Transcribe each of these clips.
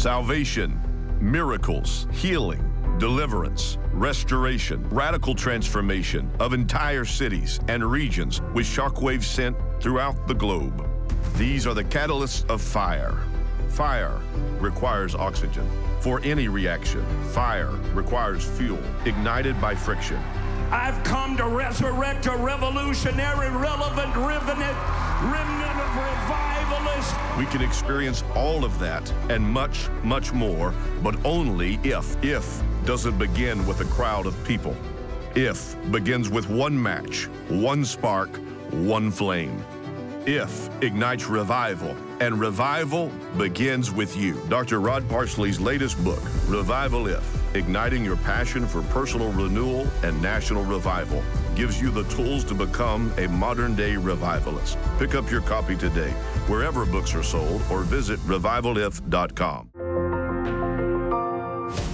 salvation, miracles, healing, deliverance, restoration, radical transformation of entire cities and regions with shockwaves sent throughout the globe. These are the catalysts of fire. Fire requires oxygen. For any reaction, fire requires fuel ignited by friction. I've come to resurrect a revolutionary, relevant remnant, remnant of revivalists. We can experience all of that and much, much more, but only if. If doesn't begin with a crowd of people. If begins with one match, one spark, one flame. If ignites revival, and revival begins with you. Dr. Rod Parsley's latest book, Revival If Igniting Your Passion for Personal Renewal and National Revival, gives you the tools to become a modern day revivalist. Pick up your copy today, wherever books are sold, or visit revivalif.com.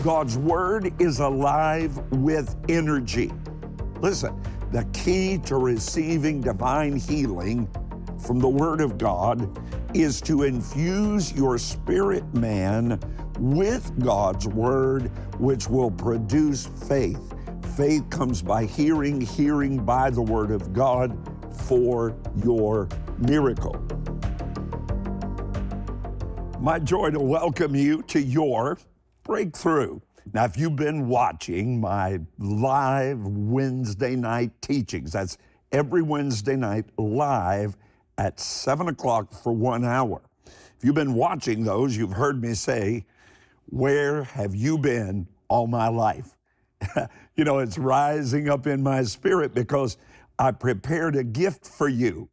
God's Word is alive with energy. Listen, the key to receiving divine healing from the Word of God is to infuse your spirit man with God's Word, which will produce faith. Faith comes by hearing, hearing by the Word of God for your miracle. My joy to welcome you to your breakthrough. Now, if you've been watching my live Wednesday night teachings, that's every Wednesday night live at 7 o'clock for one hour. If you've been watching those, you've heard me say, Where have you been all my life? you know, it's rising up in my spirit because I prepared a gift for you.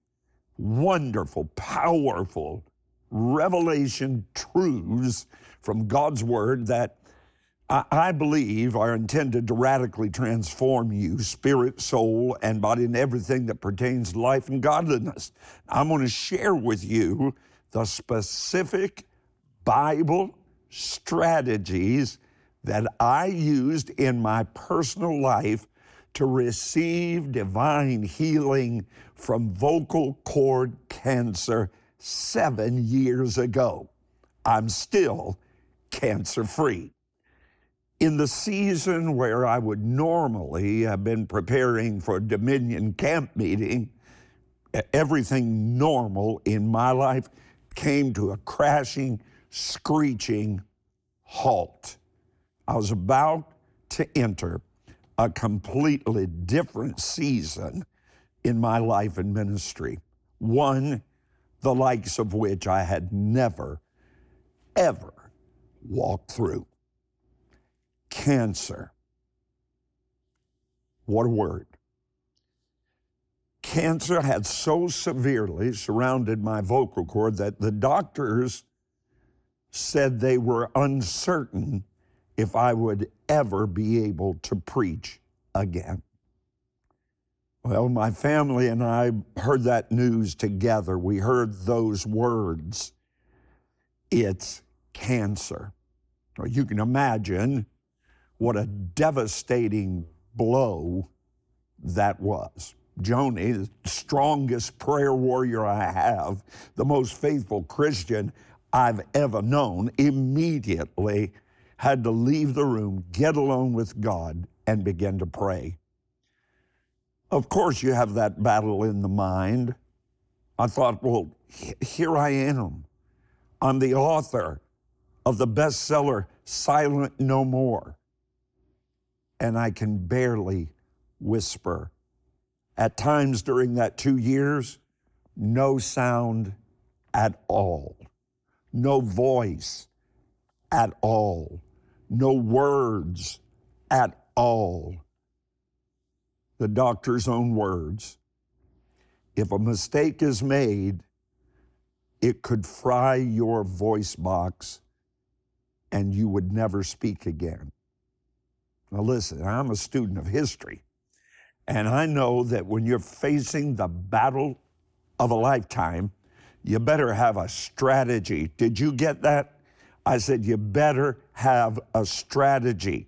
Wonderful, powerful revelation truths from God's Word that I believe are intended to radically transform you, spirit, soul, and body, and everything that pertains to life and godliness. I'm going to share with you the specific Bible strategies that I used in my personal life to receive divine healing from vocal cord cancer seven years ago. I'm still cancer free in the season where I would normally have been preparing for Dominion camp meeting, everything normal in my life came to a crashing, screeching halt. I was about to enter a completely different season in my life and ministry, one the likes of which I had never, ever walked through cancer. What a word. Cancer had so severely surrounded my vocal cord that the doctors said they were uncertain if I would ever be able to preach again. Well, my family and I heard that news together. We heard those words. It's cancer. you can imagine what a devastating blow that was. Joni, the strongest prayer warrior I have, the most faithful Christian I've ever known, immediately had to leave the room, get alone with God, and begin to pray. Of course, you have that battle in the mind. I thought, well, here I am. I'm the author of the bestseller Silent No More and I can barely whisper. At times during that two years, no sound at all, no voice at all, no words at all. The doctor's own words. If a mistake is made, it could fry your voice box and you would never speak again. Now, listen, I'm a student of history, and I know that when you're facing the battle of a lifetime, you better have a strategy. Did you get that? I said, you better have a strategy.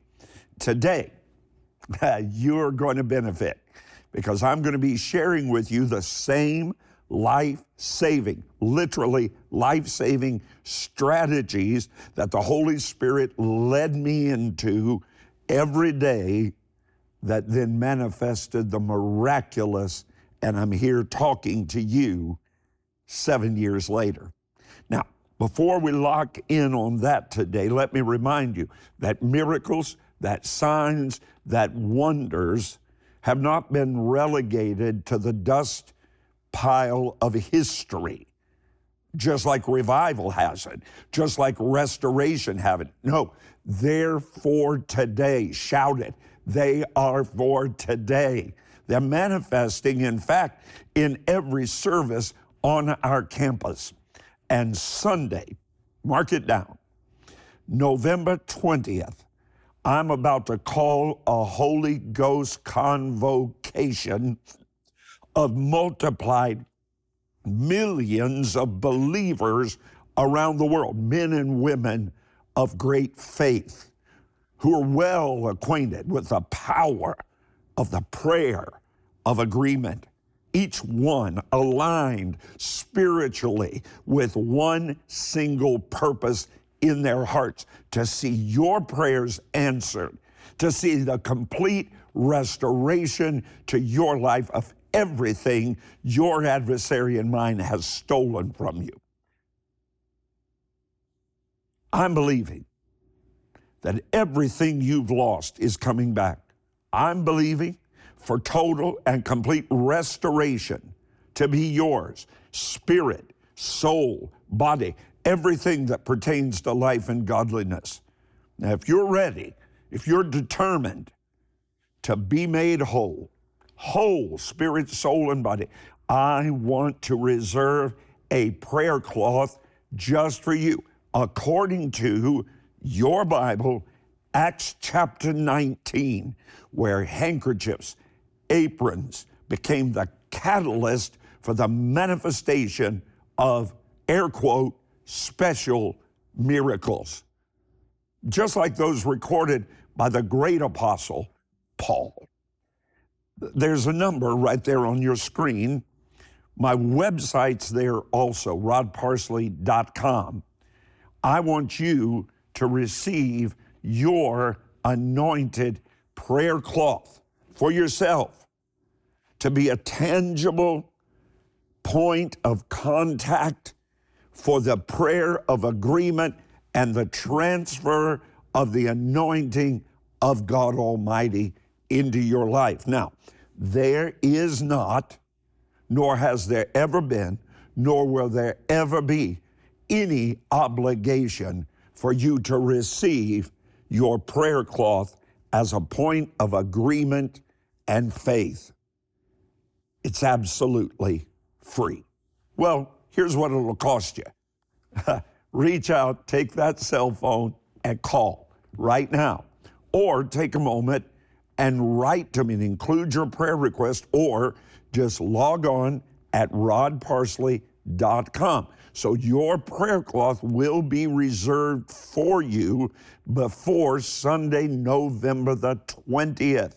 Today, you're going to benefit because I'm going to be sharing with you the same life saving, literally life saving strategies that the Holy Spirit led me into every day that then manifested the miraculous. And I'm here talking to you seven years later. Now, before we lock in on that today, let me remind you that miracles, that signs, that wonders have not been relegated to the dust pile of history, just like revival hasn't, just like restoration haven't. No, they're for today. Shout it. They are for today. They're manifesting, in fact, in every service on our campus. And Sunday, mark it down, November 20th, I'm about to call a Holy Ghost convocation of multiplied millions of believers around the world, men and women of great faith who are well acquainted with the power of the prayer of agreement, each one aligned spiritually with one single purpose in their hearts to see your prayers answered, to see the complete restoration to your life of everything your adversary and mine has stolen from you. I'm believing that everything you've lost is coming back. I'm believing for total and complete restoration to be yours spirit, soul, body, everything that pertains to life and godliness. Now, if you're ready, if you're determined to be made whole, whole spirit, soul, and body, I want to reserve a prayer cloth just for you, according to your Bible, Acts chapter 19, where handkerchiefs, aprons became the catalyst for the manifestation of, air quote, special miracles. Just like those recorded by the great apostle Paul. There's a number right there on your screen. My website's there also, rodparsley.com. I want you to receive your anointed prayer cloth for yourself to be a tangible point of contact for the prayer of agreement and the transfer of the anointing of God Almighty into your life. Now, there is not, nor has there ever been, nor will there ever be any obligation for you to receive your prayer cloth as a point of agreement and faith. It's absolutely free. Well, here's what it'll cost you reach out, take that cell phone, and call right now. Or take a moment and write to me and include your prayer request, or just log on at rodparsley.com. So your prayer cloth will be reserved for you before Sunday, November the 20th.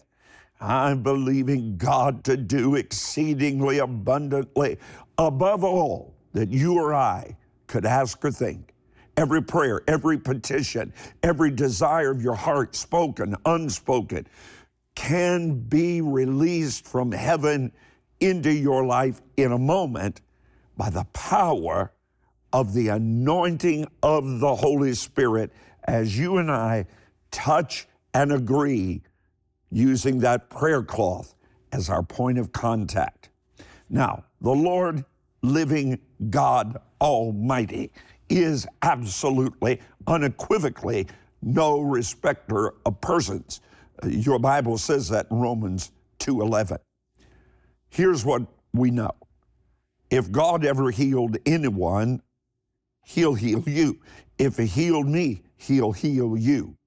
I'm believing God to do exceedingly abundantly above all that you or I could ask or think. Every prayer, every petition, every desire of your heart, spoken, unspoken, can be released from heaven into your life in a moment by the power of the anointing of the Holy Spirit as you and I touch and agree using that prayer cloth as our point of contact. Now, the Lord, living God Almighty, is absolutely, unequivocally no respecter of persons. Uh, your Bible says that in Romans 2:11. Here's what we know. If God ever healed anyone, he'll heal you. If he healed me, he'll heal you.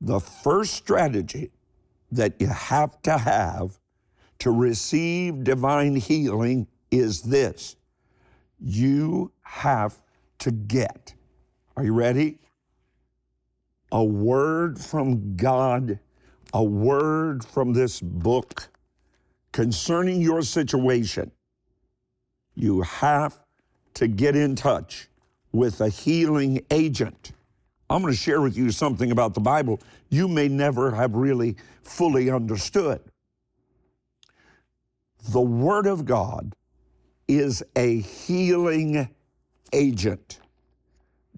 The first strategy that you have to have to receive divine healing is this you have to get. Are you ready? A word from God, a word from this book concerning your situation you have to get in touch with a healing agent. I'm going to share with you something about the Bible you may never have really fully understood. The Word of God is a healing agent,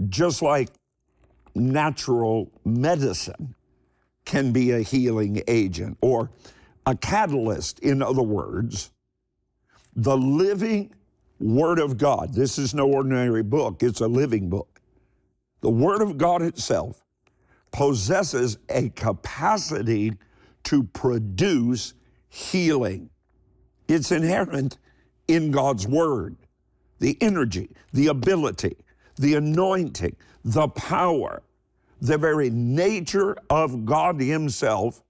just like natural medicine can be a healing agent or a catalyst, in other words. The living Word of God, this is no ordinary book, it's a living book. The Word of God itself possesses a capacity to produce healing. It's inherent in God's Word. The energy, the ability, the anointing, the power, the very nature of God Himself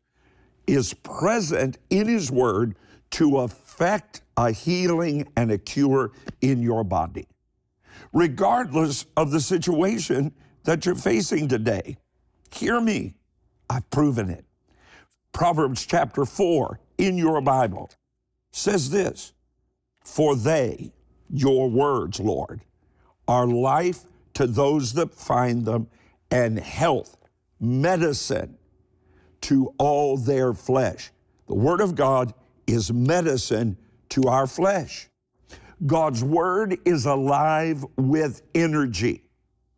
is present in His Word to affect a healing and a cure in your body, regardless of the situation that you're facing today. Hear me, I've proven it. Proverbs chapter 4 in your Bible says this For they, your words, Lord, are life to those that find them and health, medicine to all their flesh. The Word of God is medicine to our flesh. God's Word is alive with energy.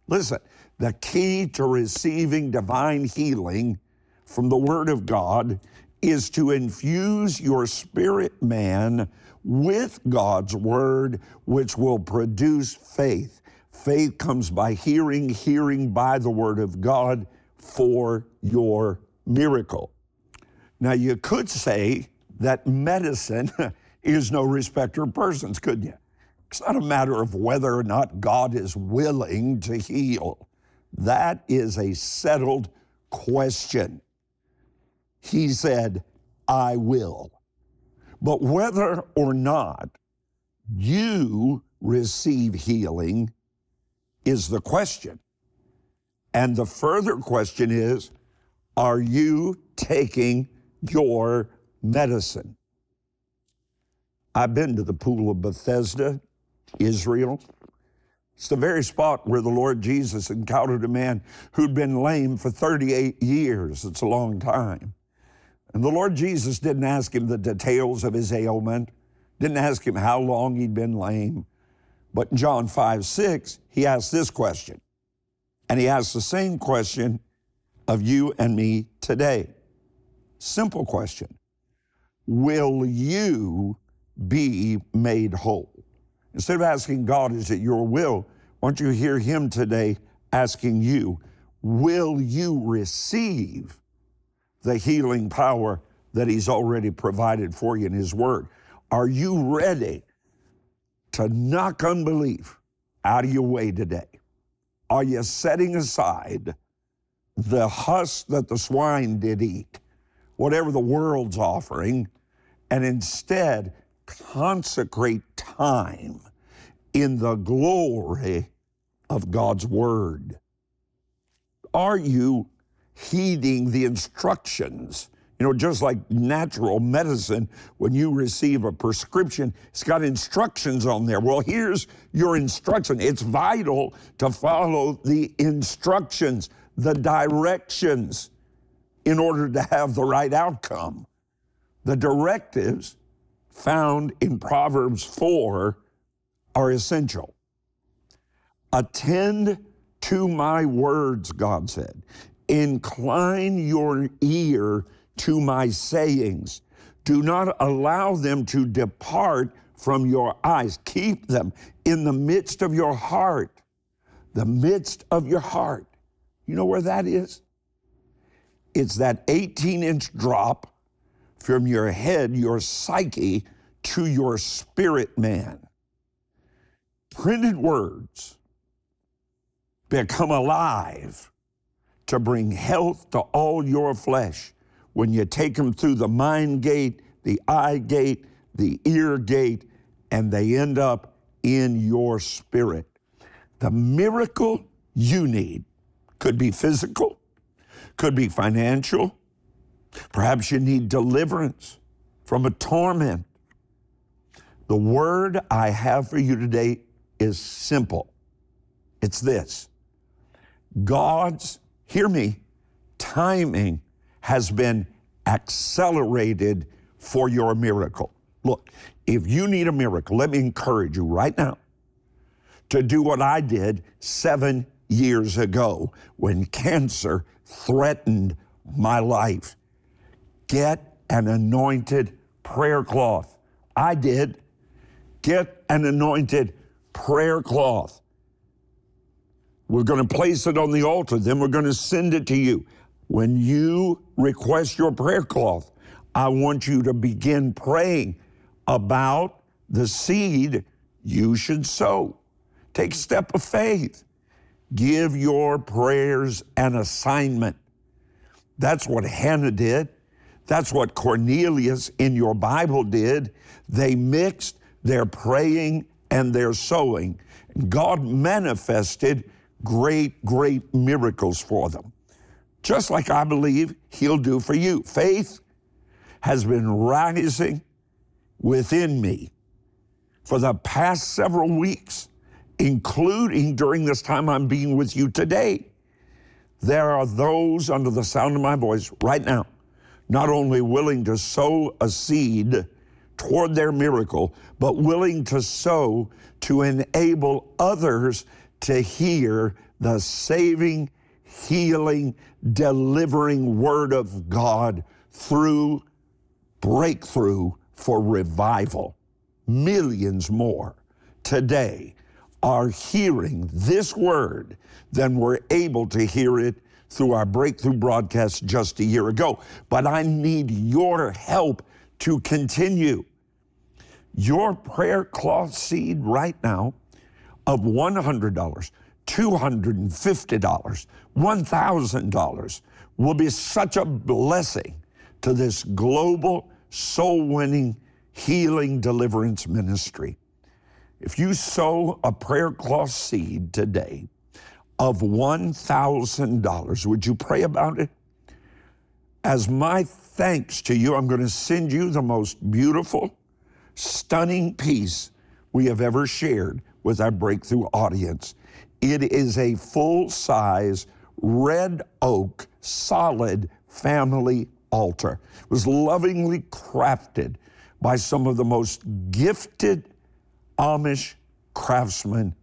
Listen, the key to receiving divine healing from the Word of God is to infuse your spirit man with God's Word, which will produce faith. Faith comes by hearing, hearing by the Word of God for your miracle. Now, you could say that medicine is no respecter of persons, couldn't you? It's not a matter of whether or not God is willing to heal. That is a settled question. He said, I will. But whether or not you receive healing is the question. And the further question is, are you taking your medicine? I've been to the pool of Bethesda, Israel. It's the very spot where the Lord Jesus encountered a man who'd been lame for 38 years. It's a long time. And the Lord Jesus didn't ask him the details of his ailment, didn't ask him how long he'd been lame. But in John 5 6, he asked this question. And he asked the same question of you and me today. Simple question Will you be made whole? Instead of asking God, is it your will? Why don't you hear him today asking you, will you receive the healing power that he's already provided for you in his word? Are you ready to knock unbelief out of your way today? Are you setting aside the husk that the swine did eat, whatever the world's offering, and instead consecrate time in the glory of God's Word? Are you heeding the instructions? You know, just like natural medicine, when you receive a prescription, it's got instructions on there. Well, here's your instruction. It's vital to follow the instructions, the directions, in order to have the right outcome. The directives found in Proverbs 4 are essential. Attend to my words, God said. Incline your ear to my sayings. Do not allow them to depart from your eyes. Keep them in the midst of your heart. The midst of your heart. You know where that is? It's that 18 inch drop from your head, your psyche, to your spirit man. Printed words become alive to bring health to all your flesh when you take them through the mind gate, the eye gate, the ear gate, and they end up in your spirit. The miracle you need could be physical, could be financial. Perhaps you need deliverance from a torment. The word I have for you today is simple. It's this God's, hear me, timing has been accelerated for your miracle. Look, if you need a miracle, let me encourage you right now to do what I did seven years ago when cancer threatened my life. Get an anointed prayer cloth. I did. Get an anointed prayer cloth. We're going to place it on the altar, then we're going to send it to you. When you request your prayer cloth, I want you to begin praying about the seed you should sow. Take a step of faith. Give your prayers an assignment. That's what Hannah did. That's what Cornelius in your Bible did. They mixed their praying and their sowing. God manifested great, great miracles for them. Just like I believe He'll do for you. Faith has been rising within me for the past several weeks, including during this time I'm being with you today. There are those under the sound of my voice right now, not only willing to sow a seed toward their miracle, but willing to sow to enable others to hear the saving, healing, delivering word of God through breakthrough for revival. Millions more today are hearing this word than were able to hear it through our breakthrough broadcast just a year ago. But I need your help to continue. Your prayer cloth seed right now of $100, $250, $1,000 will be such a blessing to this global soul winning, healing, deliverance ministry. If you sow a prayer cloth seed today of $1,000, would you pray about it? As my thanks to you, I'm going to send you the most beautiful, stunning piece we have ever shared with our breakthrough audience. It is a full size red oak solid family altar. It was lovingly crafted by some of the most gifted Amish craftsmen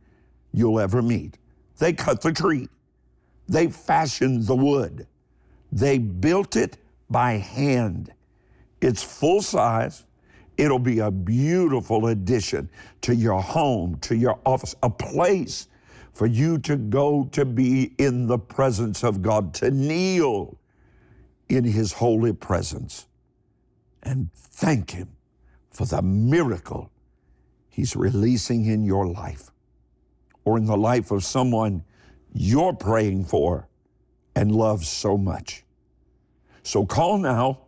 you'll ever meet. They cut the tree, they fashioned the wood, they built it by hand. It's full size. It'll be a beautiful addition to your home, to your office, a place for you to go to be in the presence of God, to kneel in His holy presence and thank Him for the miracle He's releasing in your life or in the life of someone you're praying for and love so much. So call now.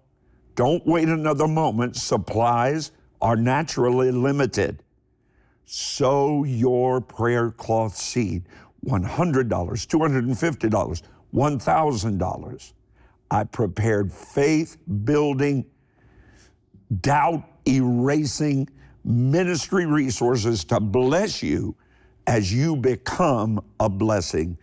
Don't wait another moment. Supplies are naturally limited. Sow your prayer cloth seed $100, $250, $1,000. I prepared faith building, doubt erasing ministry resources to bless you as you become a blessing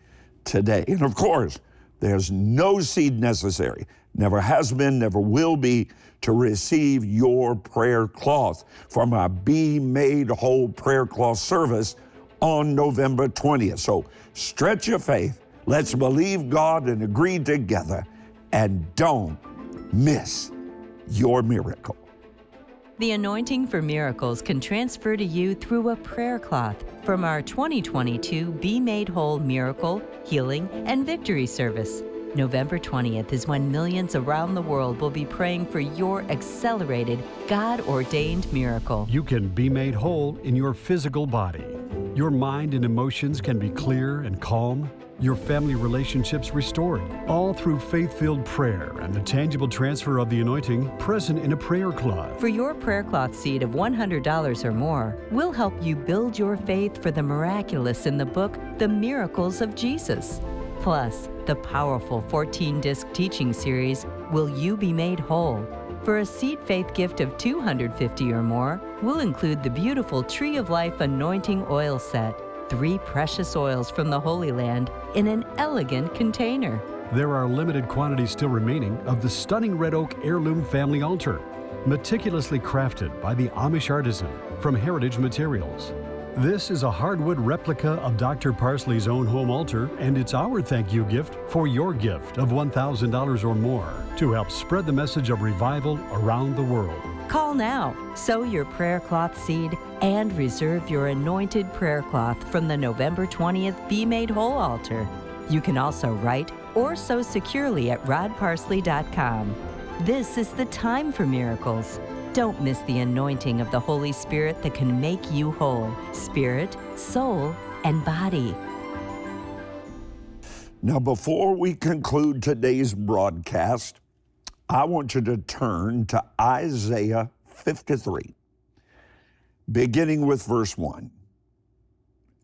today. And of course, there's no seed necessary, never has been, never will be, to receive your prayer cloth from our Be Made Whole prayer cloth service on November 20th. So stretch your faith. Let's believe God and agree together and don't miss your miracle. The anointing for miracles can transfer to you through a prayer cloth from our 2022 Be Made Whole Miracle, Healing, and Victory service. November 20th is when millions around the world will be praying for your accelerated, God ordained miracle. You can be made whole in your physical body. Your mind and emotions can be clear and calm your family relationships restored, all through faith filled prayer and the tangible transfer of the anointing present in a prayer cloth. For your prayer cloth seed of $100 or more, we'll help you build your faith for the miraculous in the book, The Miracles of Jesus. Plus, the powerful 14 disc teaching series, Will You Be Made Whole? For a seed faith gift of 250 or more, we'll include the beautiful Tree of Life anointing oil set, three precious oils from the Holy Land in an elegant container. There are limited quantities still remaining of the stunning red oak heirloom family altar, meticulously crafted by the Amish artisan from Heritage Materials. This is a hardwood replica of Dr. Parsley's own home altar, and it's our thank you gift for your gift of $1,000 or more to help spread the message of revival around the world. Call now, sow your prayer cloth seed, and reserve your anointed prayer cloth from the November 20th Be Made Whole altar. You can also write or sow securely at rodparsley.com. This is the time for miracles. Don't miss the anointing of the Holy Spirit that can make you whole spirit, soul, and body. Now, before we conclude today's broadcast, I want you to turn to Isaiah 53, beginning with verse 1.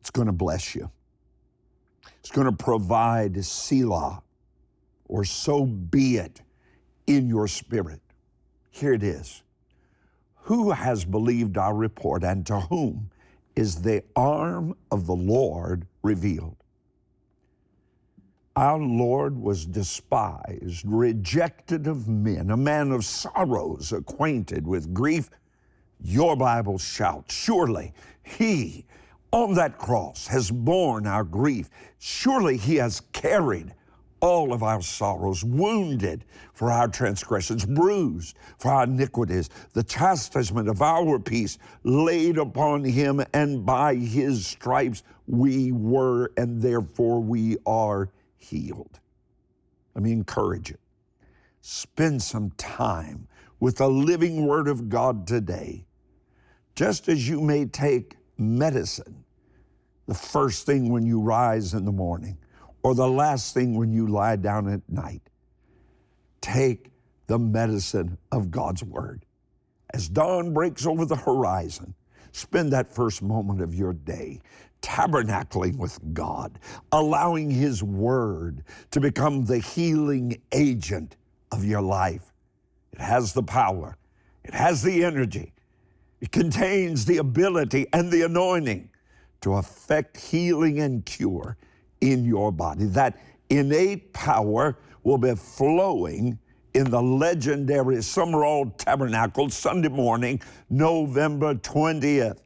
It's going to bless you, it's going to provide Selah, or so be it, in your spirit. Here it is. Who has believed our report, and to whom is the arm of the Lord revealed? Our Lord was despised, rejected of men, a man of sorrows, acquainted with grief. Your Bible shouts, Surely He on that cross has borne our grief. Surely He has carried all of our sorrows, wounded for our transgressions, bruised for our iniquities. The chastisement of our peace laid upon him, and by his stripes we were, and therefore we are healed. Let me encourage you. Spend some time with the living Word of God today. Just as you may take medicine the first thing when you rise in the morning, or the last thing when you lie down at night. Take the medicine of God's Word. As dawn breaks over the horizon, spend that first moment of your day tabernacling with God, allowing His Word to become the healing agent of your life. It has the power, it has the energy, it contains the ability and the anointing to effect healing and cure in your body. That innate power will be flowing in the legendary Summerall Tabernacle Sunday morning, November 20th,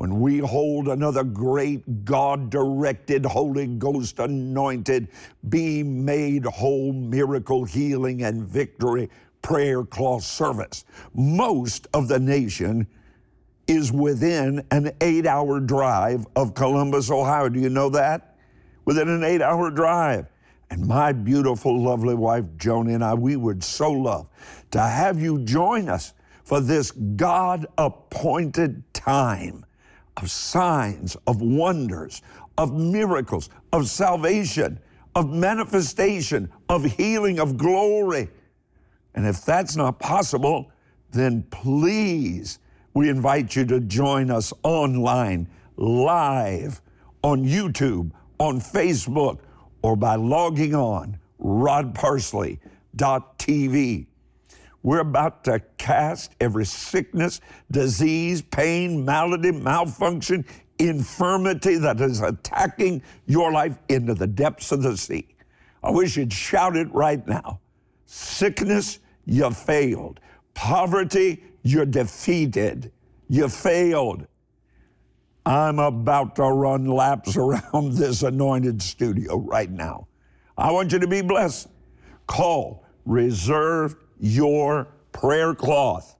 when we hold another great God directed, Holy Ghost anointed, be made whole, miracle, healing, and victory prayer cloth service. Most of the nation is within an eight hour drive of Columbus, Ohio. Do you know that? within an eight hour drive. And my beautiful, lovely wife, Joni, and I, we would so love to have you join us for this God appointed time of signs, of wonders, of miracles, of salvation, of manifestation, of healing, of glory. And if that's not possible, then please, we invite you to join us online, live on YouTube on Facebook or by logging on rodparsley.tv. We're about to cast every sickness, disease, pain, malady, malfunction, infirmity that is attacking your life into the depths of the sea. I wish you'd shout it right now. Sickness, you failed. Poverty, you're defeated. You failed. I'm about to run laps around this anointed studio right now. I want you to be blessed. Call, reserve your prayer cloth.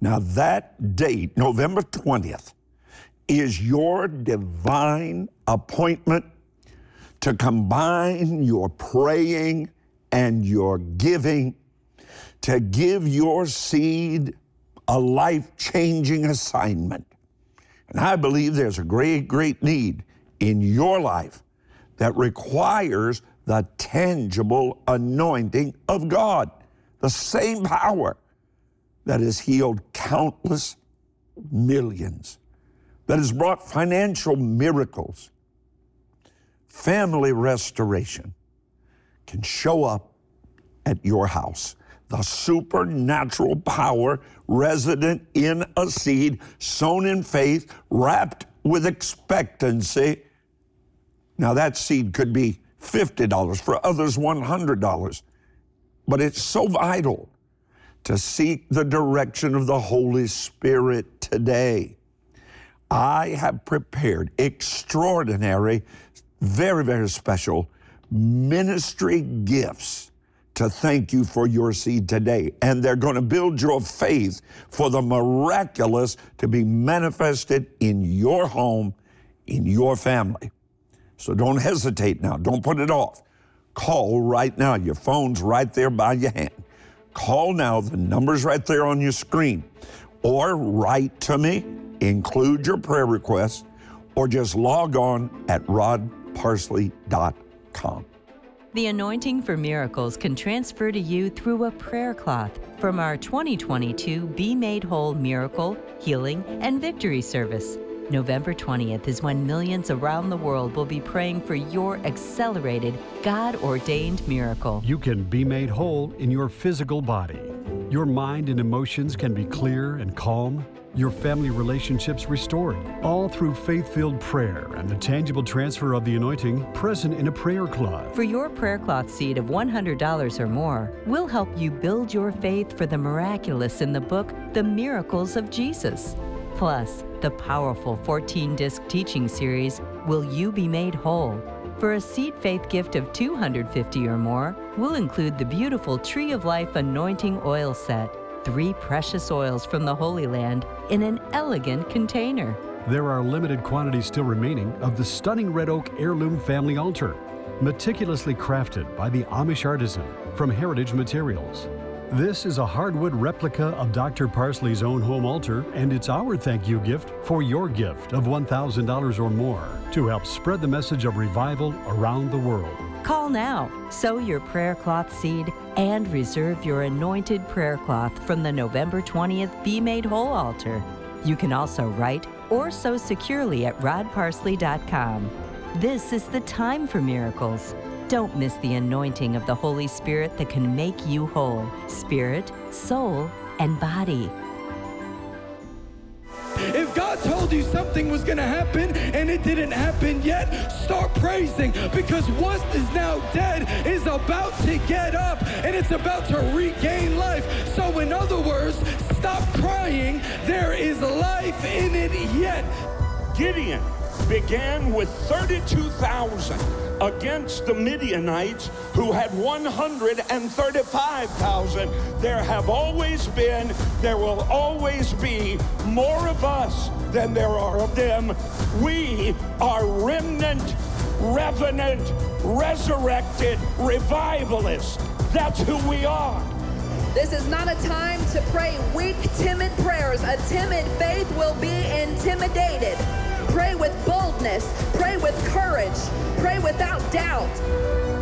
Now, that date, November 20th, is your divine appointment to combine your praying and your giving, to give your seed a life changing assignment and I believe there's a great, great need in your life that requires the tangible anointing of God, the same power that has healed countless millions, that has brought financial miracles, family restoration can show up at your house. the supernatural power resident in a seed, sown in faith, wrapped with expectancy. Now, that seed could be $50, for others, $100. But it's so vital to seek the direction of the Holy Spirit today. I have prepared extraordinary, very, very special ministry gifts to thank you for your seed today. And they're going to build your faith for the miraculous to be manifested in your home, in your family. So don't hesitate now. Don't put it off. Call right now. Your phone's right there by your hand. Call now. The number's right there on your screen. Or write to me, include your prayer request, or just log on at rodparsley.com. The anointing for miracles can transfer to you through a prayer cloth from our 2022 Be Made Whole Miracle, Healing, and Victory service. November 20th is when millions around the world will be praying for your accelerated, God ordained miracle. You can be made whole in your physical body. Your mind and emotions can be clear and calm your family relationships restored, all through faith filled prayer and the tangible transfer of the anointing present in a prayer cloth. For your prayer cloth seed of $100 or more, we'll help you build your faith for the miraculous in the book, The Miracles of Jesus. Plus, the powerful 14 disc teaching series, Will You Be Made Whole? For a seed faith gift of 250 or more, we'll include the beautiful Tree of Life anointing oil set three precious oils from the Holy Land in an elegant container. There are limited quantities still remaining of the stunning red oak heirloom family altar, meticulously crafted by the Amish artisan from Heritage Materials. This is a hardwood replica of Dr. Parsley's own home altar, and it's our thank you gift for your gift of $1,000 or more to help spread the message of revival around the world. Call now, sow your prayer cloth seed, and reserve your anointed prayer cloth from the November 20th Be Made Whole altar. You can also write or sow securely at rodparsley.com. This is the time for miracles. Don't miss the anointing of the Holy Spirit that can make you whole, spirit, soul, and body. If God told you something was going to happen and it didn't happen yet, start praising because what is now dead is about to get up and it's about to regain life. So, in other words, stop crying. There is life in it yet. Gideon began with 32,000 against the Midianites who had 135,000. There have always been, there will always be more of us than there are of them. We are remnant, revenant, resurrected revivalists. That's who we are. This is not a time to pray weak, timid prayers. A timid faith will be intimidated. Pray with boldness. Pray with courage. Pray without doubt.